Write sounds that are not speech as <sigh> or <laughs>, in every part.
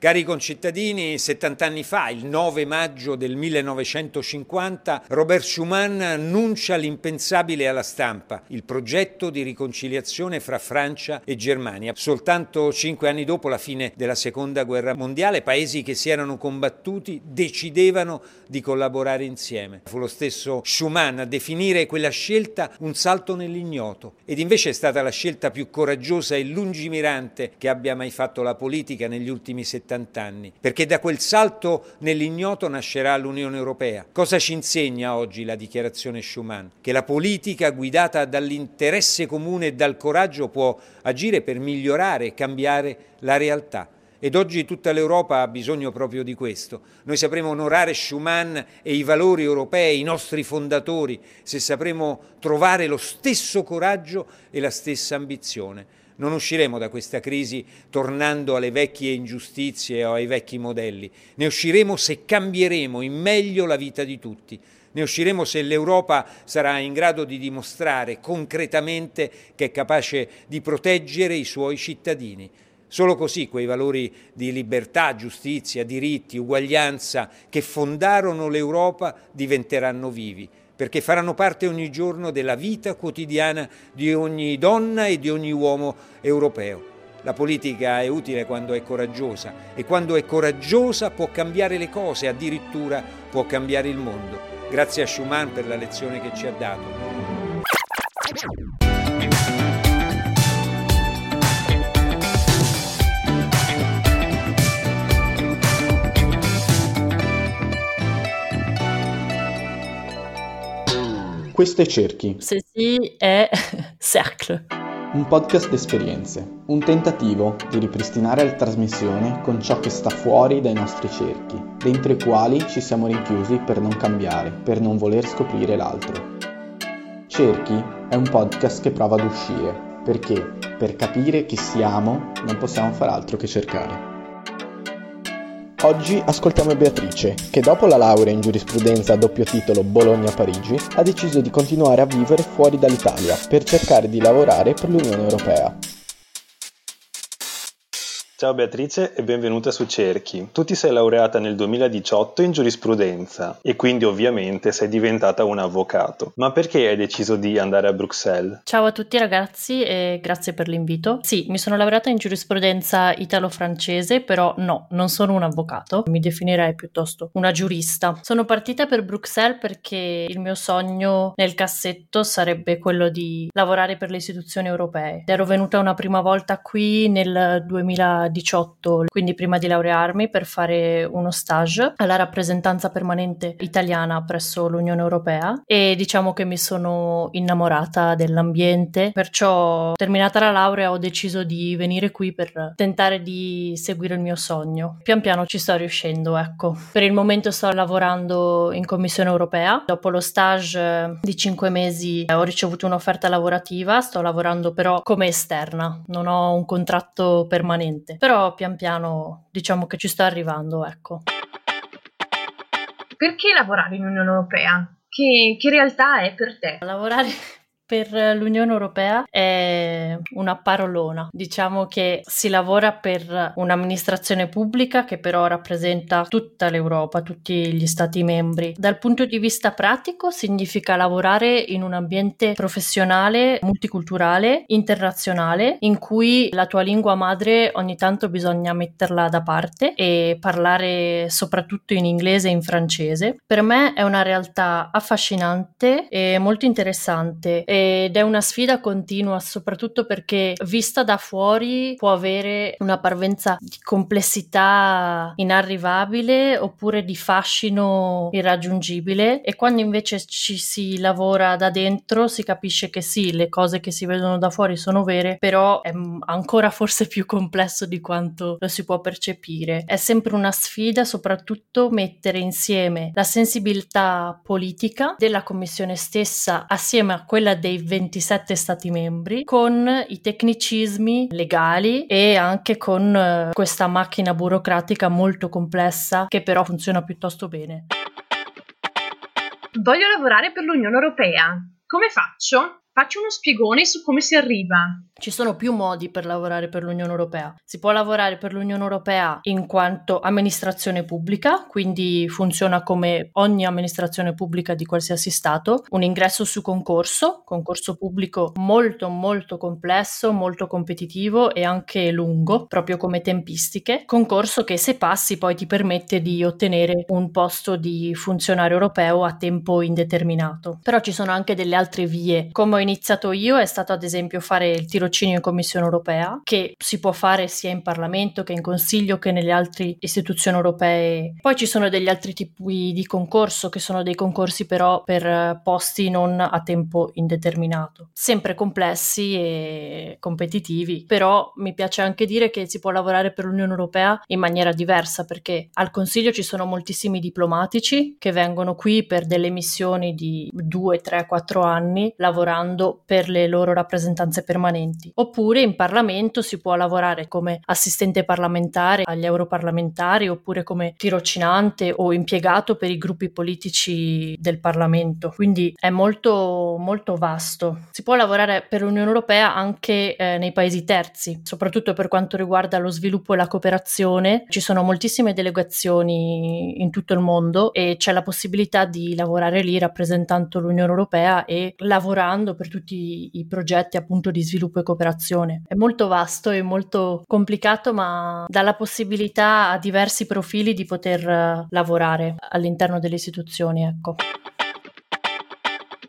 Cari concittadini, 70 anni fa, il 9 maggio del 1950, Robert Schuman annuncia l'impensabile alla stampa, il progetto di riconciliazione fra Francia e Germania. Soltanto cinque anni dopo la fine della Seconda Guerra Mondiale, paesi che si erano combattuti decidevano di collaborare insieme. Fu lo stesso Schuman a definire quella scelta un salto nell'ignoto ed invece è stata la scelta più coraggiosa e lungimirante che abbia mai fatto la politica negli ultimi 70 70 anni, perché da quel salto nell'ignoto nascerà l'Unione Europea. Cosa ci insegna oggi la dichiarazione Schuman? Che la politica guidata dall'interesse comune e dal coraggio può agire per migliorare e cambiare la realtà. Ed oggi tutta l'Europa ha bisogno proprio di questo. Noi sapremo onorare Schuman e i valori europei, i nostri fondatori, se sapremo trovare lo stesso coraggio e la stessa ambizione. Non usciremo da questa crisi tornando alle vecchie ingiustizie o ai vecchi modelli. Ne usciremo se cambieremo in meglio la vita di tutti. Ne usciremo se l'Europa sarà in grado di dimostrare concretamente che è capace di proteggere i suoi cittadini. Solo così quei valori di libertà, giustizia, diritti, uguaglianza che fondarono l'Europa diventeranno vivi perché faranno parte ogni giorno della vita quotidiana di ogni donna e di ogni uomo europeo. La politica è utile quando è coraggiosa e quando è coraggiosa può cambiare le cose, addirittura può cambiare il mondo. Grazie a Schumann per la lezione che ci ha dato. Questo è Cerchi. Ceci è <laughs> Cercle. Un podcast d'esperienze, un tentativo di ripristinare la trasmissione con ciò che sta fuori dai nostri cerchi, dentro i quali ci siamo rinchiusi per non cambiare, per non voler scoprire l'altro. Cerchi è un podcast che prova ad uscire, perché per capire chi siamo non possiamo far altro che cercare. Oggi ascoltiamo Beatrice, che dopo la laurea in giurisprudenza a doppio titolo Bologna-Parigi ha deciso di continuare a vivere fuori dall'Italia per cercare di lavorare per l'Unione Europea. Ciao Beatrice e benvenuta su Cerchi. Tu ti sei laureata nel 2018 in giurisprudenza e quindi ovviamente sei diventata un avvocato. Ma perché hai deciso di andare a Bruxelles? Ciao a tutti ragazzi e grazie per l'invito. Sì, mi sono laureata in giurisprudenza italo-francese, però no, non sono un avvocato, mi definirei piuttosto una giurista. Sono partita per Bruxelles perché il mio sogno nel cassetto sarebbe quello di lavorare per le istituzioni europee. Ero venuta una prima volta qui nel 2000 2018, quindi prima di laurearmi, per fare uno stage alla rappresentanza permanente italiana presso l'Unione Europea. E diciamo che mi sono innamorata dell'ambiente, perciò terminata la laurea ho deciso di venire qui per tentare di seguire il mio sogno. Pian piano ci sto riuscendo, ecco. Per il momento sto lavorando in Commissione Europea, dopo lo stage di cinque mesi ho ricevuto un'offerta lavorativa, sto lavorando però come esterna, non ho un contratto permanente però pian piano diciamo che ci sta arrivando, ecco. Perché lavorare in Unione Europea? Che, che realtà è per te? Lavorare per l'Unione Europea è una parolona. Diciamo che si lavora per un'amministrazione pubblica che però rappresenta tutta l'Europa, tutti gli Stati membri. Dal punto di vista pratico significa lavorare in un ambiente professionale, multiculturale, internazionale, in cui la tua lingua madre ogni tanto bisogna metterla da parte e parlare soprattutto in inglese e in francese. Per me è una realtà affascinante e molto interessante. E ed è una sfida continua, soprattutto perché vista da fuori può avere una parvenza di complessità inarrivabile oppure di fascino irraggiungibile e quando invece ci si lavora da dentro si capisce che sì, le cose che si vedono da fuori sono vere, però è ancora forse più complesso di quanto lo si può percepire. È sempre una sfida, soprattutto mettere insieme la sensibilità politica della Commissione stessa assieme a quella dei dei 27 Stati membri con i tecnicismi legali e anche con eh, questa macchina burocratica molto complessa che però funziona piuttosto bene. Voglio lavorare per l'Unione Europea. Come faccio? Faccio uno spiegone su come si arriva. Ci sono più modi per lavorare per l'Unione Europea. Si può lavorare per l'Unione Europea in quanto amministrazione pubblica, quindi funziona come ogni amministrazione pubblica di qualsiasi Stato, un ingresso su concorso, concorso pubblico molto molto complesso, molto competitivo e anche lungo, proprio come tempistiche, concorso che se passi poi ti permette di ottenere un posto di funzionario europeo a tempo indeterminato. Però ci sono anche delle altre vie. Come ho iniziato io è stato ad esempio fare il tiro tirocinio in Commissione europea, che si può fare sia in Parlamento che in Consiglio che nelle altre istituzioni europee. Poi ci sono degli altri tipi di concorso, che sono dei concorsi però per posti non a tempo indeterminato. Sempre complessi e competitivi, però mi piace anche dire che si può lavorare per l'Unione Europea in maniera diversa, perché al Consiglio ci sono moltissimi diplomatici che vengono qui per delle missioni di 2, 3, 4 anni lavorando per le loro rappresentanze permanenti. Oppure in Parlamento si può lavorare come assistente parlamentare agli europarlamentari oppure come tirocinante o impiegato per i gruppi politici del Parlamento. Quindi è molto, molto vasto. Si può lavorare per l'Unione Europea anche eh, nei paesi terzi, soprattutto per quanto riguarda lo sviluppo e la cooperazione. Ci sono moltissime delegazioni in tutto il mondo e c'è la possibilità di lavorare lì rappresentando l'Unione Europea e lavorando per tutti i progetti appunto di sviluppo e cooperazione. È molto vasto e molto complicato, ma dà la possibilità a diversi profili di poter eh, lavorare all'interno delle istituzioni, ecco.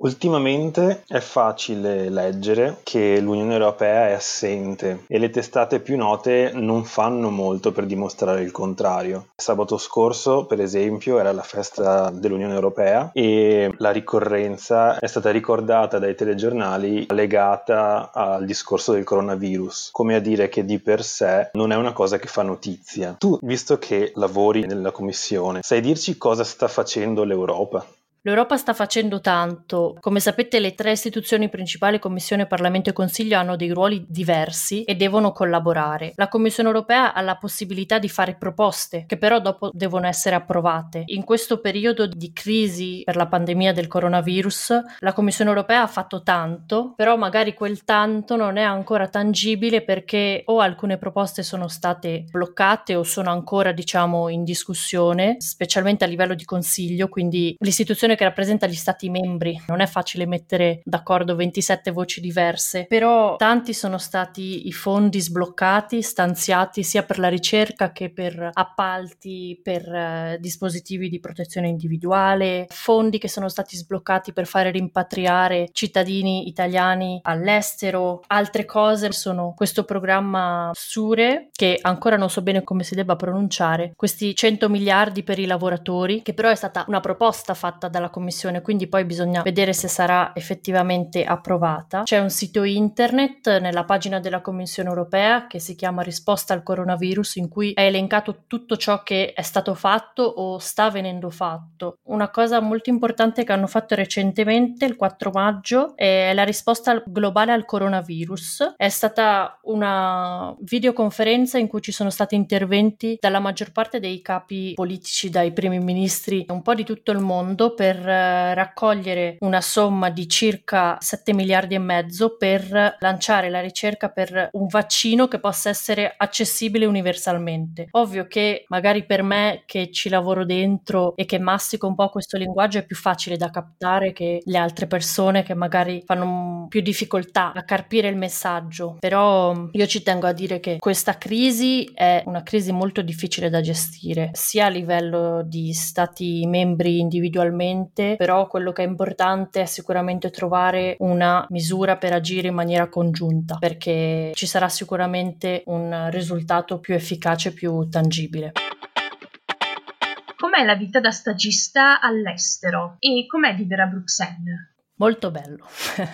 Ultimamente è facile leggere che l'Unione Europea è assente e le testate più note non fanno molto per dimostrare il contrario. Sabato scorso, per esempio, era la festa dell'Unione Europea e la ricorrenza è stata ricordata dai telegiornali legata al discorso del coronavirus, come a dire che di per sé non è una cosa che fa notizia. Tu, visto che lavori nella Commissione, sai dirci cosa sta facendo l'Europa? L'Europa sta facendo tanto. Come sapete, le tre istituzioni principali, Commissione, Parlamento e Consiglio, hanno dei ruoli diversi e devono collaborare. La Commissione europea ha la possibilità di fare proposte, che però dopo devono essere approvate. In questo periodo di crisi per la pandemia del coronavirus, la Commissione europea ha fatto tanto, però magari quel tanto non è ancora tangibile perché o alcune proposte sono state bloccate o sono ancora, diciamo, in discussione, specialmente a livello di Consiglio, quindi l'istituzione che rappresenta gli stati membri. Non è facile mettere d'accordo 27 voci diverse, però tanti sono stati i fondi sbloccati, stanziati sia per la ricerca che per appalti, per eh, dispositivi di protezione individuale, fondi che sono stati sbloccati per fare rimpatriare cittadini italiani all'estero, altre cose sono questo programma Sure che ancora non so bene come si debba pronunciare, questi 100 miliardi per i lavoratori, che però è stata una proposta fatta dalla dalla Commissione, quindi poi bisogna vedere se sarà effettivamente approvata. C'è un sito internet nella pagina della Commissione europea che si chiama Risposta al coronavirus in cui è elencato tutto ciò che è stato fatto o sta venendo fatto. Una cosa molto importante che hanno fatto recentemente, il 4 maggio, è la risposta globale al coronavirus. È stata una videoconferenza in cui ci sono stati interventi dalla maggior parte dei capi politici, dai primi ministri un po' di tutto il mondo per per eh, raccogliere una somma di circa 7 miliardi e mezzo per lanciare la ricerca per un vaccino che possa essere accessibile universalmente. Ovvio che magari per me che ci lavoro dentro e che mastico un po' questo linguaggio è più facile da captare che le altre persone che magari fanno più difficoltà a carpire il messaggio. Però io ci tengo a dire che questa crisi è una crisi molto difficile da gestire, sia a livello di stati membri individualmente sicuramente, però quello che è importante è sicuramente trovare una misura per agire in maniera congiunta, perché ci sarà sicuramente un risultato più efficace, più tangibile. Com'è la vita da stagista all'estero e com'è vivere a Bruxelles? Molto bello.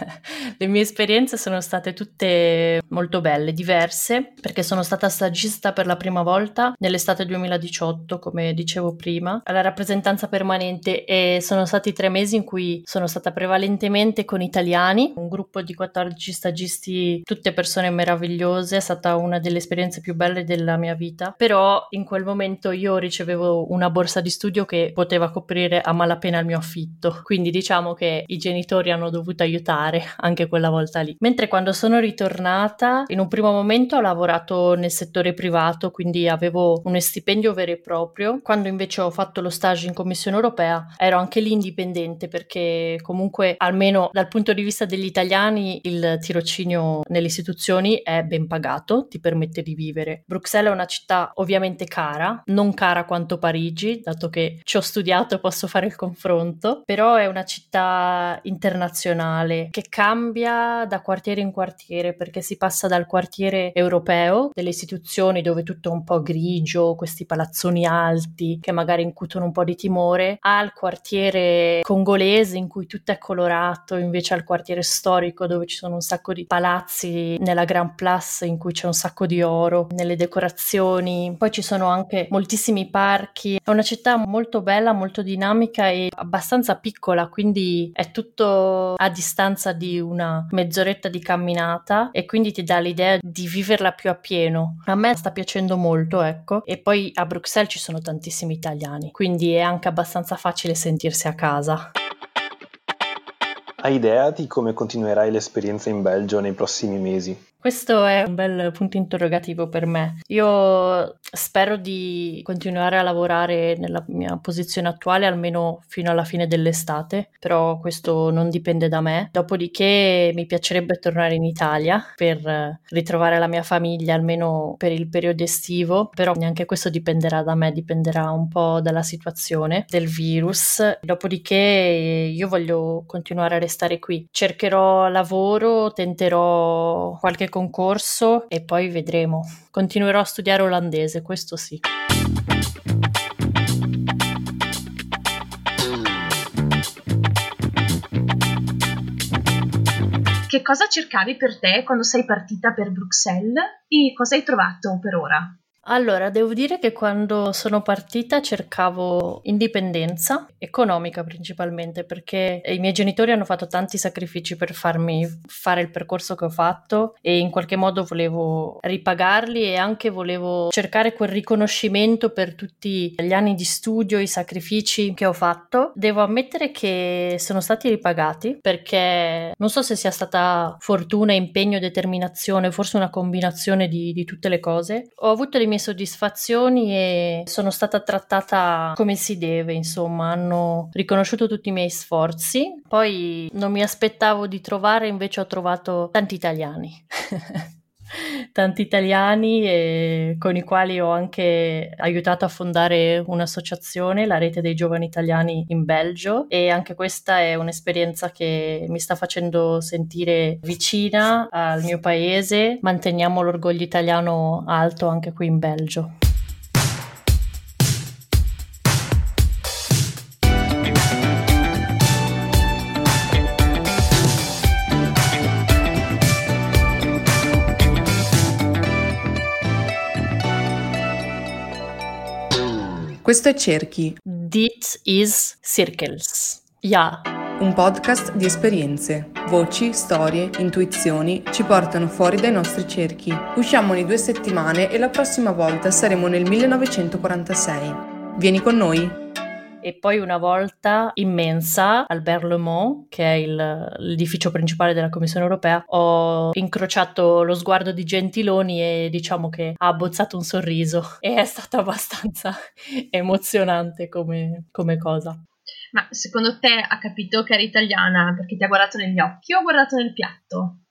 <laughs> Le mie esperienze sono state tutte molto belle, diverse, perché sono stata stagista per la prima volta nell'estate 2018, come dicevo prima, alla rappresentanza permanente e sono stati tre mesi in cui sono stata prevalentemente con italiani, un gruppo di 14 stagisti, tutte persone meravigliose, è stata una delle esperienze più belle della mia vita, però in quel momento io ricevevo una borsa di studio che poteva coprire a malapena il mio affitto, quindi diciamo che i genitori genitori hanno dovuto aiutare anche quella volta lì. Mentre quando sono ritornata, in un primo momento ho lavorato nel settore privato, quindi avevo uno stipendio vero e proprio. Quando invece ho fatto lo stage in Commissione europea, ero anche lì indipendente perché comunque almeno dal punto di vista degli italiani il tirocinio nelle istituzioni è ben pagato, ti permette di vivere. Bruxelles è una città ovviamente cara, non cara quanto Parigi, dato che ci ho studiato e posso fare il confronto, però è una città internazionale che cambia da quartiere in quartiere perché si passa dal quartiere europeo, delle istituzioni dove tutto è un po' grigio, questi palazzoni alti che magari incutono un po' di timore, al quartiere congolese in cui tutto è colorato, invece al quartiere storico dove ci sono un sacco di palazzi nella Grand Place in cui c'è un sacco di oro, nelle decorazioni. Poi ci sono anche moltissimi parchi. È una città molto bella, molto dinamica e abbastanza piccola, quindi è tutto a distanza di una mezz'oretta di camminata e quindi ti dà l'idea di viverla più a pieno. A me sta piacendo molto, ecco. E poi a Bruxelles ci sono tantissimi italiani, quindi è anche abbastanza facile sentirsi a casa. Hai idea di come continuerai l'esperienza in Belgio nei prossimi mesi? Questo è un bel punto interrogativo per me. Io spero di continuare a lavorare nella mia posizione attuale almeno fino alla fine dell'estate, però questo non dipende da me. Dopodiché mi piacerebbe tornare in Italia per ritrovare la mia famiglia almeno per il periodo estivo, però neanche questo dipenderà da me, dipenderà un po' dalla situazione del virus. Dopodiché io voglio continuare a restare qui. Cercherò lavoro, tenterò qualche concorso e poi vedremo. Continuerò a studiare olandese, questo sì. Che cosa cercavi per te quando sei partita per Bruxelles e cosa hai trovato per ora? Allora, devo dire che quando sono partita cercavo indipendenza economica principalmente perché i miei genitori hanno fatto tanti sacrifici per farmi fare il percorso che ho fatto e in qualche modo volevo ripagarli e anche volevo cercare quel riconoscimento per tutti gli anni di studio, i sacrifici che ho fatto. Devo ammettere che sono stati ripagati perché non so se sia stata fortuna, impegno, determinazione, forse una combinazione di, di tutte le cose. Ho avuto le mie soddisfazioni e sono stata trattata come si deve, insomma, hanno riconosciuto tutti i miei sforzi. Poi non mi aspettavo di trovare, invece ho trovato tanti italiani. <laughs> tanti italiani con i quali ho anche aiutato a fondare un'associazione, la rete dei giovani italiani in Belgio e anche questa è un'esperienza che mi sta facendo sentire vicina al mio paese. Manteniamo l'orgoglio italiano alto anche qui in Belgio. Questo è Cerchi. Dit is Circles. Ja. Un podcast di esperienze. Voci, storie, intuizioni ci portano fuori dai nostri cerchi. Usciamo ogni due settimane e la prossima volta saremo nel 1946. Vieni con noi? E poi una volta immensa al Berlemont, che è il, l'edificio principale della Commissione europea, ho incrociato lo sguardo di Gentiloni e diciamo che ha abbozzato un sorriso e è stato abbastanza <laughs> emozionante come, come cosa. Ma secondo te ha capito che era italiana perché ti ha guardato negli occhi o ha guardato nel piatto?